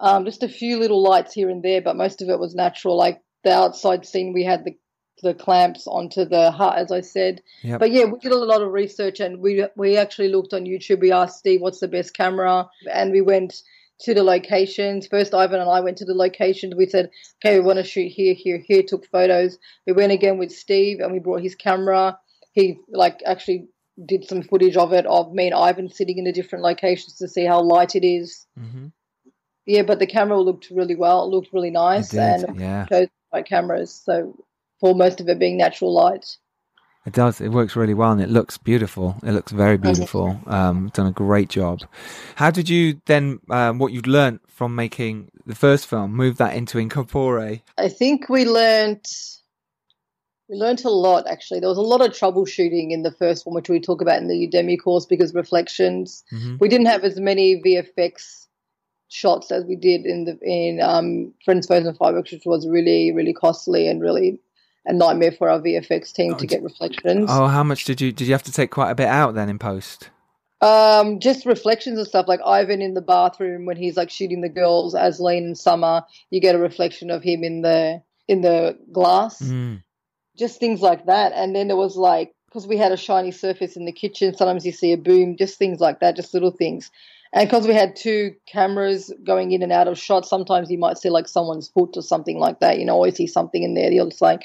um, just a few little lights here and there. But most of it was natural. Like the outside scene, we had the the clamps onto the hut, as I said. Yep. But yeah, we did a lot of research, and we we actually looked on YouTube. We asked Steve, "What's the best camera?" And we went to the locations. First, Ivan and I went to the locations. We said, "Okay, we want to shoot here, here, here." Took photos. We went again with Steve, and we brought his camera. He like actually did some footage of it of me and Ivan sitting in the different locations to see how light it is. Mm-hmm. Yeah, but the camera looked really well. It looked really nice, and yeah. chose my cameras. So for most of it being natural light. It does. It works really well, and it looks beautiful. It looks very beautiful. Um, done a great job. How did you then, um, what you'd learnt from making the first film, move that into In Corpore? I think we learned we learned a lot actually. There was a lot of troubleshooting in the first one, which we talk about in the Udemy course because reflections. Mhm. We didn't have as many VFX shots as we did in the in um, Friends, Foes, and Fireworks, which was really really costly and really a nightmare for our VFX team to get reflections. Oh, how much did you did you have to take quite a bit out then in post? Um, just reflections and stuff like Ivan in the bathroom when he's like shooting the girls, as Asleen and Summer, you get a reflection of him in the in the glass. Mm. Just things like that. And then there was like because we had a shiny surface in the kitchen, sometimes you see a boom, just things like that, just little things. And because we had two cameras going in and out of shot, sometimes you might see like someone's foot or something like that. You know, always see something in there. You're just like,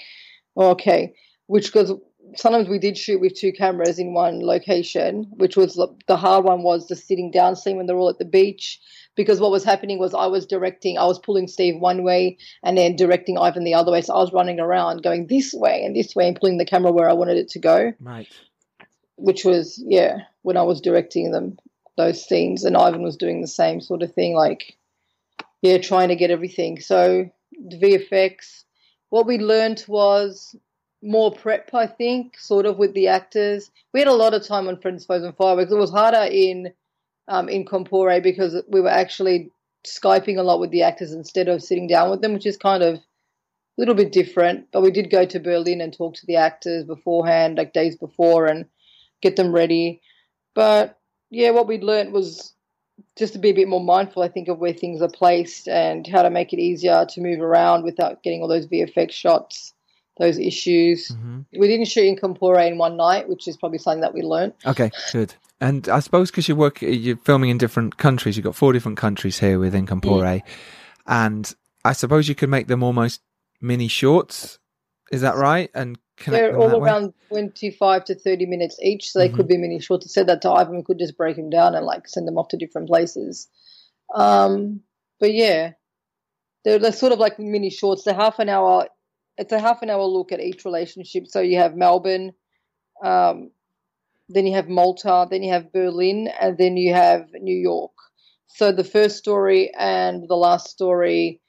okay. Which because sometimes we did shoot with two cameras in one location, which was the hard one was the sitting down scene when they're all at the beach. Because what was happening was I was directing, I was pulling Steve one way and then directing Ivan the other way. So I was running around going this way and this way and pulling the camera where I wanted it to go Right. which was yeah when I was directing them those scenes, and Ivan was doing the same sort of thing, like yeah, trying to get everything. So the VFX, what we learned was more prep, I think, sort of with the actors. We had a lot of time on Friends, Foes, and Fireworks. It was harder in um, in Corpore because we were actually skyping a lot with the actors instead of sitting down with them, which is kind of a little bit different. But we did go to Berlin and talk to the actors beforehand, like days before, and get them ready. But yeah, what we learned was just to be a bit more mindful, I think, of where things are placed and how to make it easier to move around without getting all those VFX shots, those issues. We didn't shoot in Corpore in one night, which is probably something that we learned. Okay, good. And I suppose because you work, you're filming in different countries. You've got four different countries here with In Corpore, and I suppose you could make them almost mini shorts. Is that right? And They're all that way? around 25 to 30 minutes each, so they could be mini shorts. I said that to Ivan, we could just break them down and like send them off to different places. Um, but yeah, they're, they're sort of like mini shorts. They're half an hour. It's a half an hour look at each relationship. So you have Melbourne, um, then you have Malta, then you have Berlin, and then you have New York. So the first story and the last story,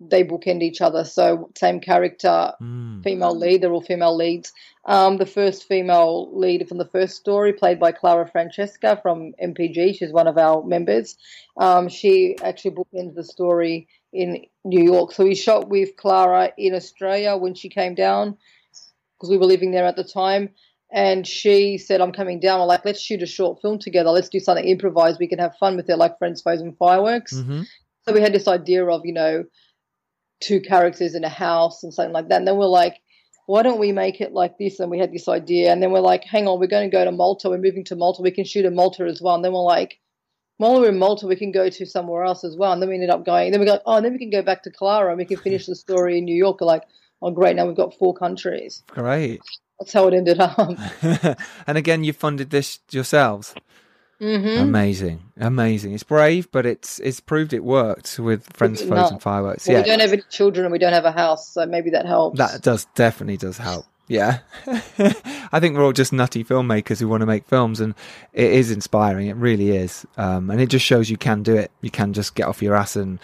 they bookend each other. So same character, female lead. They're all female leads. Um, the first female lead from the first story, played by Clara Francesca from NPG. She's one of our members. Um, she actually bookends the story in New York. So we shot with Clara in Australia when she came down because we were living there at the time. And she said, I'm coming down. I'm like, let's shoot a short film together. Let's do something improvised. We can have fun with it, like Friends, Foes, and Fireworks. Mhm. So we had this idea of, you know, two characters in a house and something like that. And then we're like, why don't we make it like this? And we had this idea. And then we're like, hang on, we're going to go to Malta. We're moving to Malta. We can shoot in Malta as well. And then we're like, while we're in Malta, we can go to somewhere else as well. And then we ended up going, then we go, oh, and then we can go back to Clara and we can finish the story in New York. We're like, oh, great. Now we've got four countries. Great. That's how it ended up. and again, you funded this yourselves. hmm Amazing, amazing. It's brave, but it's it's proved it worked with Friends, Foes, and Fireworks. Well, yeah, We don't have any children and we don't have a house. So maybe that helps. that does definitely does help. Yeah. I think we're all just nutty filmmakers who want to make films, and it is inspiring. It really is. Um, and it just shows you can do it. You can just get off your ass and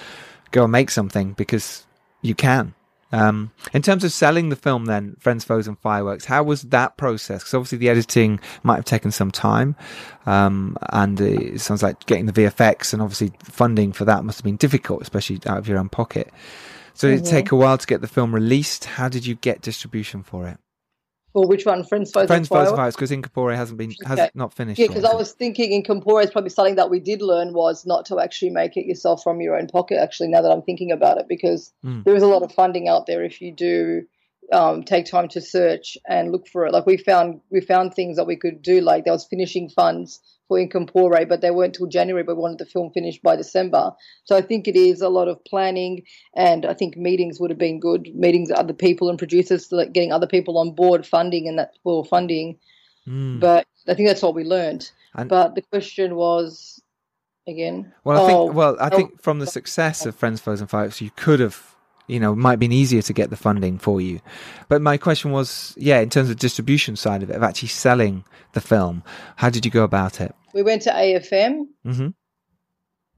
go and make something because you can. Um, in terms of selling the film, then Friends, Foes, and Fireworks, how was that process? Because obviously the editing might have taken some time, um, and it sounds like getting the VFX and obviously funding for that must have been difficult, especially out of your own pocket. So did it take a while to get the film released? How did you get distribution for it? Or which one? Friends, Foes, Friends, Foes, and because In Corpore hasn't been has Okay. not finished. Yeah, because I was thinking in is probably something that we did learn was not to actually make it yourself from your own pocket. Actually, now that I'm thinking about it, because Mm. there is a lot of funding out there if you do um, take time to search and look for it. Like we found, we found things that we could do. Like there was finishing funds for In Corpore, but they weren't till January. But wanted the film finished by December. So I think it is a lot of planning, and I think meetings would have been good. Meetings with other people and producers, like getting other people on board, funding and that for funding. Mm. But I think that's what we learned. And- but the question was again. Well, I oh, think well, I oh, think from the success of Friends, Foes, and Fireworks, you could have, you know, might have been easier to get the funding for you. But my question was, yeah, in terms of distribution side of it, of actually selling the film, how did you go about it? we went to AFM hmm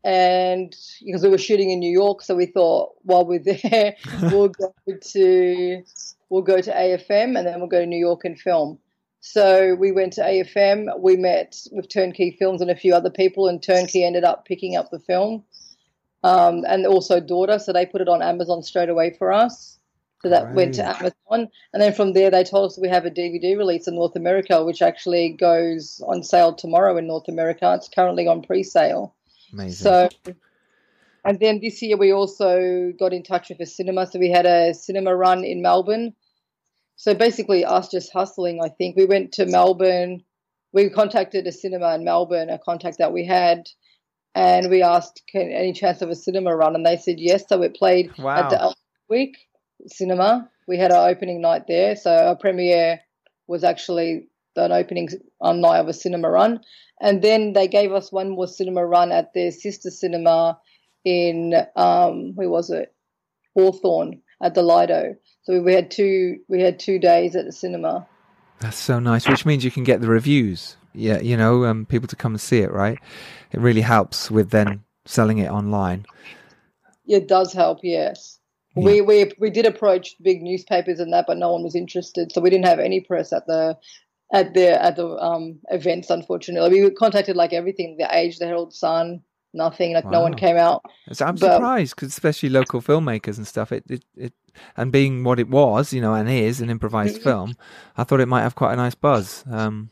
and because we were shooting in New York, so we thought while we're there, we'll go to we'll go to AFM and then we'll go to New York and film. So we went to AFM. We met with Turnkey Films and a few other people, and Turnkey ended up picking up the film, um, and also Daughter. So they put it on Amazon straight away for us. So that went to Amazon, and then from there they told us we have a DVD release in North America, which actually goes on sale tomorrow in North America. It's currently on pre-sale. Amazing. So, and then this year we also got in touch with a cinema. So we had a cinema run in Melbourne. So basically, us just hustling. I think we went to Melbourne. We contacted a cinema in Melbourne, a contact that we had, and we asked, "Can any chance of a cinema run?" And they said yes. So it played Wow. at the Week Cinema. We had our opening night there. So our premiere was actually an opening um, night of a cinema run. And then they gave us one more cinema run at their sister cinema in, um, where was it? Hawthorn at the Lido. So we had two we had two days at the cinema. That's so nice, which means you can get the reviews. Yeah, you know, um, people to come and see it, right? It really helps with then selling it online. It does help, yes. We, we we did approach big newspapers and that, but no one was interested. So we didn't have any press at the at the at the um, events. Unfortunately, we contacted like everything: the Age, the Herald Sun, nothing. Like no one came out. So I'm But- surprised because especially local filmmakers and stuff. It, it it and being what it was, you know, and is an improvised Mm-hmm. film, I thought it might have quite a nice buzz. Um,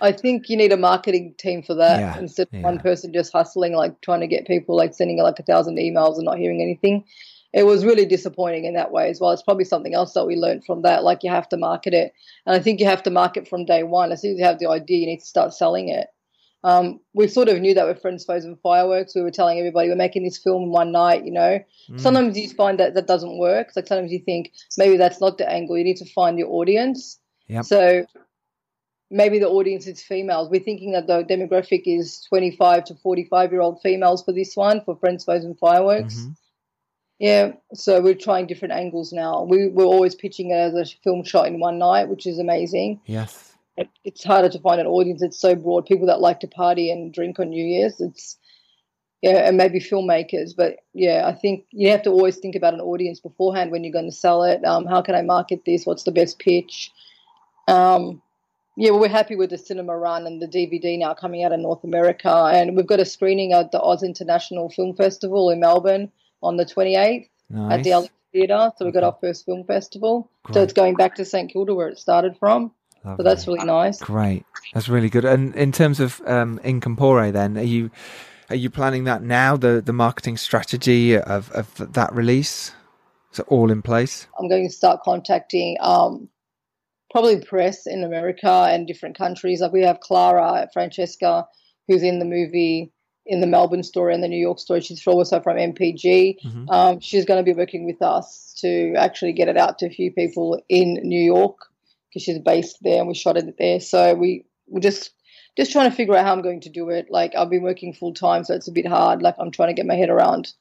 I think you need a marketing team for that Yeah, instead of one person just hustling, like trying to get people like sending like a thousand emails and not hearing anything. It was really disappointing in that way as well. It's probably something else that we learned from that. Like you have to market it, and I think you have to market from day one. As soon as you have the idea, you need to start selling it. Um, we sort of knew that with Friends, Foes, and Fireworks. We were telling everybody we're making this film in one night. You know, Mm. sometimes you find that that doesn't work. Like sometimes you think maybe that's not the angle. You need to find your audience. Yep. So maybe the audience is females. We're thinking that the demographic is 25 to 45 year old females for this one for Friends, Foes, and Fireworks. Mm-hmm. Yeah, so we're trying different angles now. We we're always pitching it as a film shot in one night, which is amazing. yes. It, it's harder to find an audience. It's so broad. People that like to party and drink on New Year's. It's yeah, and maybe filmmakers. But yeah, I think you have to always think about an audience beforehand when you're going to sell it. Um, how can I market this? What's the best pitch? Um, yeah, well, we're happy with the cinema run and the DVD now coming out in North America, and we've got a screening at the Oz International Film Festival in Melbourne on the 28th at the Alex Theatre. So we got our first film festival. So it's going back to St Kilda where it started from. So that's really nice. Great. That's really good. And in terms of um, In Corpore, then are you are you planning that now? The the marketing strategy of of that release is it all in place? I'm going to start contacting um, probably press in America and different countries. Like we have Clara Francesca, who's in the movie, in the Melbourne story and the New York story. She's also from NPG. Mm-hmm. Um, she's going to be working with us to actually get it out to a few people in New York because she's based there and we shot it there. So we we're just just trying to figure out how I'm going to do it. Like I've been working full time, so it's a bit hard. Like I'm trying to get my head around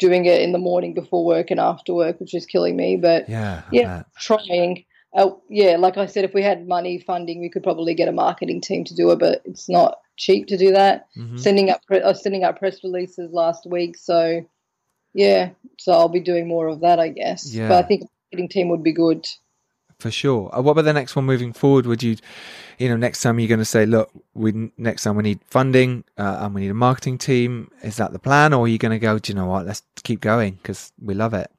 doing it in the morning before work and after work, which is killing me. But Yeah. Yeah, trying. Uh, yeah, like I said, if we had money funding, we could probably get a marketing team to do it, but it's not cheap to do that. Mhm. Sending up, I was sending out press releases last week, so yeah, so I'll be doing more of that, I guess. Yeah. But I think a marketing team would be good. For sure. Uh, what about the next one moving forward? Would you, you know, next time you're going to say, look, we next time we need funding uh, and we need a marketing team. Is that the plan, or are you going to go? Do you know what? Let's keep going because we love it.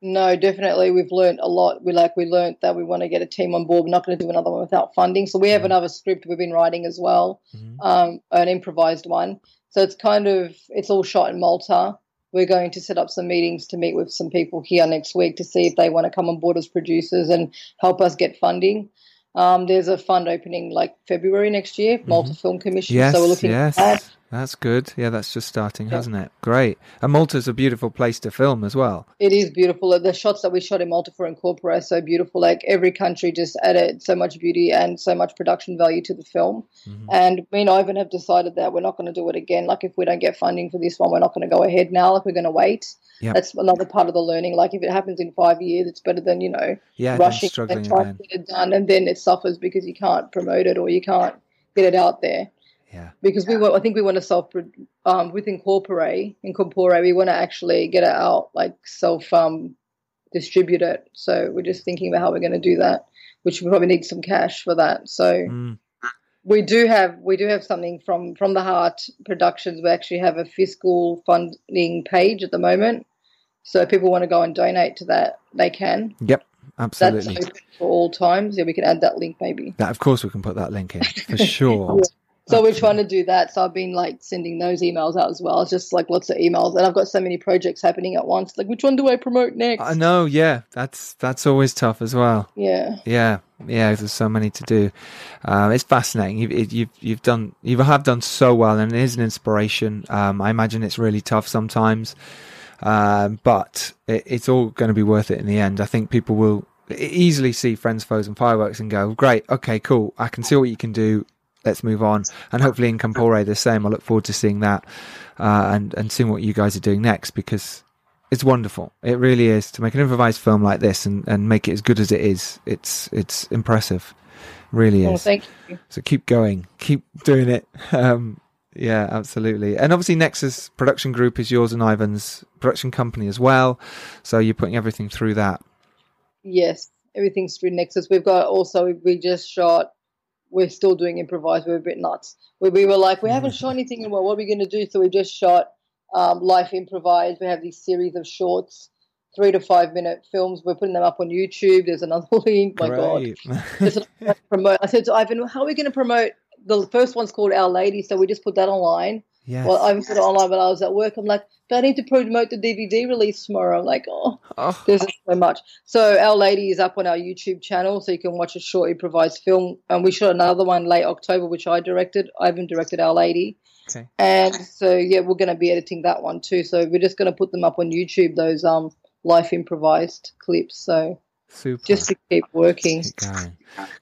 No, definitely. We've learned a lot. We like we learned that we want to get a team on board. We're not going to do another one without funding. So we have another script we've been writing as well, um, an improvised one. So it's kind of it's all shot in Malta. We're going to set up some meetings to meet with some people here next week to see if they want to come on board as producers and help us get funding. Um, there's a fund opening like February next year, Malta Film Commission. Yes, so we're looking yes, at that. That's good. Yeah, that's just starting, hasn't it? Great. And Malta's a beautiful place to film as well. It is beautiful. The shots that we shot in Malta for In Corpore are so beautiful. Like every country just added so much beauty and so much production value to the film. Mm-hmm. And me and Ivan have decided that we're not going to do it again. Like if we don't get funding for this one, we're not going to go ahead now. Like we're going to wait. Yep. That's another part of the learning. Like if it happens in five years, it's better than you know Yeah, rushing and trying to get it done, and then it suffers because you can't promote it or you can't get it out there. Yeah. Because we want, I think we want to self um, with In Corpore, Incorporate, we want to actually get it out like self um, distribute it. So we're just thinking about how we're going to do that, which we probably need some cash for that. So Mm. we do have we do have something from from the Heart Productions. We actually have a fiscal funding page at the moment. So if people want to go and donate to that, they can. Yep, That's absolutely. open for all times. Yeah, we can add that link maybe. That, of course, we can put that link in for sure. So we're trying to do that. So I've been like sending those emails out as well. It's just like lots of emails, and I've got so many projects happening at once. Like, which one do I promote next? I know. Yeah, that's that's always tough as well. Yeah. Yeah, yeah. There's so many to do. Um, it's fascinating. You've you've you've done you have done so well, and it is an inspiration. Um, I imagine it's really tough sometimes, um, but it, it's all going to be worth it in the end. I think people will easily see friends, foes, and fireworks and go, "Great, okay, cool. I can see what you can do. Let's move on." And hopefully in Corpore the same. I look forward to seeing that uh, and and seeing what you guys are doing next because it's wonderful. It really is to make an improvised film like this and, and make it as good as it is. It's it's impressive, really Oh, is. thank you. So keep going, keep doing it. Um, yeah, absolutely. And obviously, Nexus Production Group is yours and Ivan's production company as well. So you're putting everything through that. Yes, everything's through Nexus. We've got also we just shot. We're still doing improvised. We're a bit nuts. We, we were like, we haven't shot anything in a while. What are we going to do? So we just shot um, Life Improvised. We have these series of shorts, three to five minute films. We're putting them up on YouTube. There's another link. My God. Great. There's another promote. I said to Ivan, how are we going to promote? The first one's called Our Lady, so we just put that online. Yes. Well, I put it online when I was at work. I'm like, but I need to promote the DVD release tomorrow. I'm like, oh, Oh. there's so much. So Our Lady is up on our YouTube channel, so you can watch a short improvised film. And we shot another one late October, which I directed. Ivan directed Our Lady. Okay. And so yeah, we're going to be editing that one too. So we're just going to put them up on YouTube. Those um life improvised clips. So Super. just to keep working.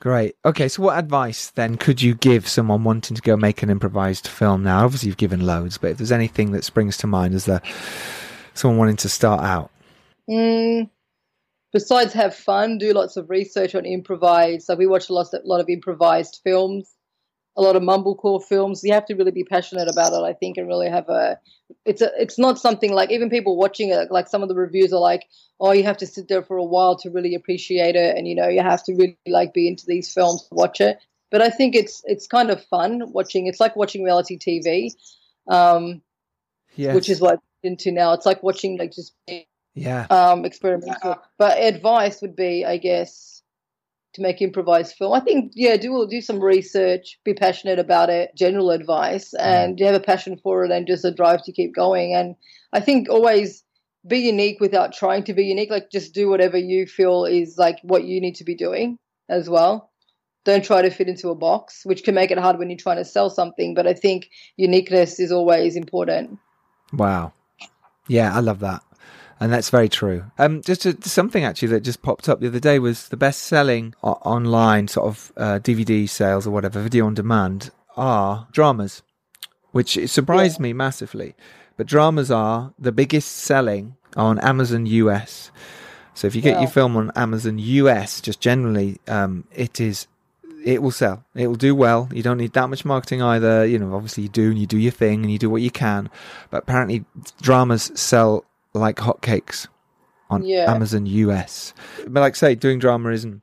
Great. Okay, so what advice then could you give someone wanting to go make an improvised film now? Obviously, you've given loads, but if there's anything that springs to mind as the someone wanting to start out, Mm, besides have fun, do lots of research on improvised. So we watch a lot, a lot of improvised films, a lot of mumblecore films. You have to really be passionate about it, I think, and really have a. It's a. It's not something like even people watching it. Like some of the reviews are like, oh, you have to sit there for a while to really appreciate it, and you know, you have to really like be into these films to watch it. But I think it's it's kind of fun watching. It's like watching reality TV, um, Yes. which is what I'm into now. It's like watching like just yeah, um, experimental. But advice would be, I guess, to make improvised film. I think, yeah, do do some research, be passionate about it. General advice, mm-hmm. and you have a passion for it, and just a drive to keep going. And I think always be unique without trying to be unique. Like just do whatever you feel is like what you need to be doing as well. Don't try to fit into a box, which can make it hard when you're trying to sell something. But I think uniqueness is always important. Wow. Yeah, I love that. And that's very true. Um, just to, something actually that just popped up the other day was the best selling o- online sort of uh, DVD sales or whatever, video on demand, are dramas, which surprised me massively. But dramas are the biggest selling on Amazon US So if you get Wow. your film on Amazon US, just generally, um, it is it will sell. It will do well. You don't need that much marketing either. You know, obviously you do, and you do your thing, and you do what you can. But apparently, dramas sell like hotcakes on Yeah. Amazon US. But like I say, doing drama isn't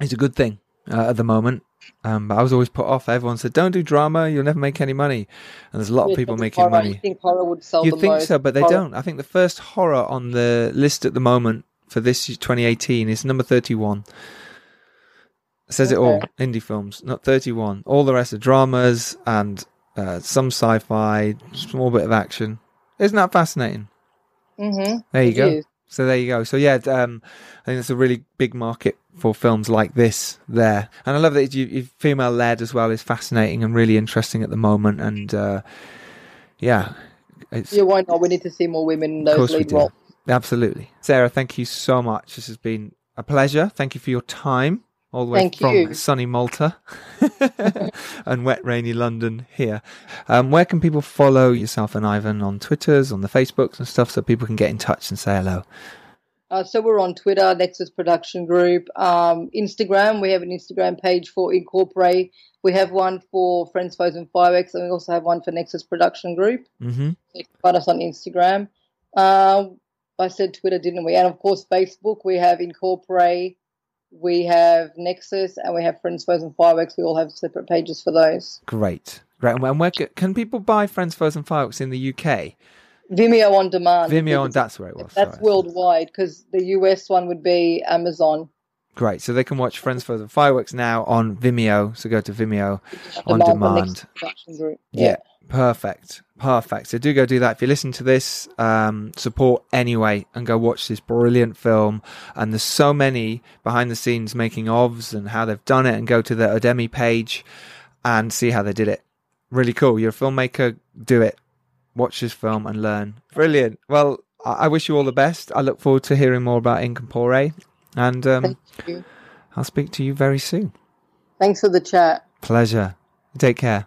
is a good thing uh, at the moment. Um, but I was always put off. Everyone said, "Don't do drama; you'll never make any money." And there's a lot of people making horror, money. You think horror would sell You think most? so, but they Horror- don't. I think the first horror on the list at the moment for this 2018 is number 31. It says it all. Indie films, not 31. All the rest are dramas and uh, some sci-fi, small bit of action. Isn't that fascinating? Mm-hmm. There you It go. is. So there you go. So yeah, um, I think it's a really big market for films like this there, and I love that you, you female led as well is fascinating and really interesting at the moment. And uh, yeah, Yeah, why not? We need to see more women in those lead roles. Absolutely. Sarah, thank you so much. This has been a pleasure. Thank you for your time all the way Thank from you. sunny Malta and wet, rainy London here. Um, where can people follow yourself and Ivan on Twitters, on the Facebooks and stuff so people can get in touch and say hello? Uh, so we're on Twitter, Nexus Production Group, um, Instagram. We have an Instagram page for In Corpore. We have one for Friends, Foes, and Fireworks, and we also have one for Nexus Production Group. Mm-hmm. So you can find us on Instagram. Um, I said Twitter, didn't we? And of course, Facebook. We have In Corpore, we have Nexus, and we have Friends, Foes, and Fireworks. We all have separate pages for those. Great. Great. And where can people buy Friends, Foes and Fireworks in the UK? Vimeo on demand. Vimeo, and that's where it was. That's sorry. worldwide because the US one would be Amazon. Great. So they can watch Friends, Foes and Fireworks now on Vimeo. So go to Vimeo on Demand demand. Production Yeah. Perfect. Perfect. So do go do that. If you listen to this, um, support anyway and go watch this brilliant film. And there's so many behind the scenes making ofs and how they've done it and go to the Udemy page and see how they did it. Really cool. You're a filmmaker, do it. Watch this film and learn. Brilliant. Well, I I wish you all the best. I look forward to hearing more about In Corpore and um, you. I'll speak to you very soon. Thanks for the chat. Pleasure. Take care.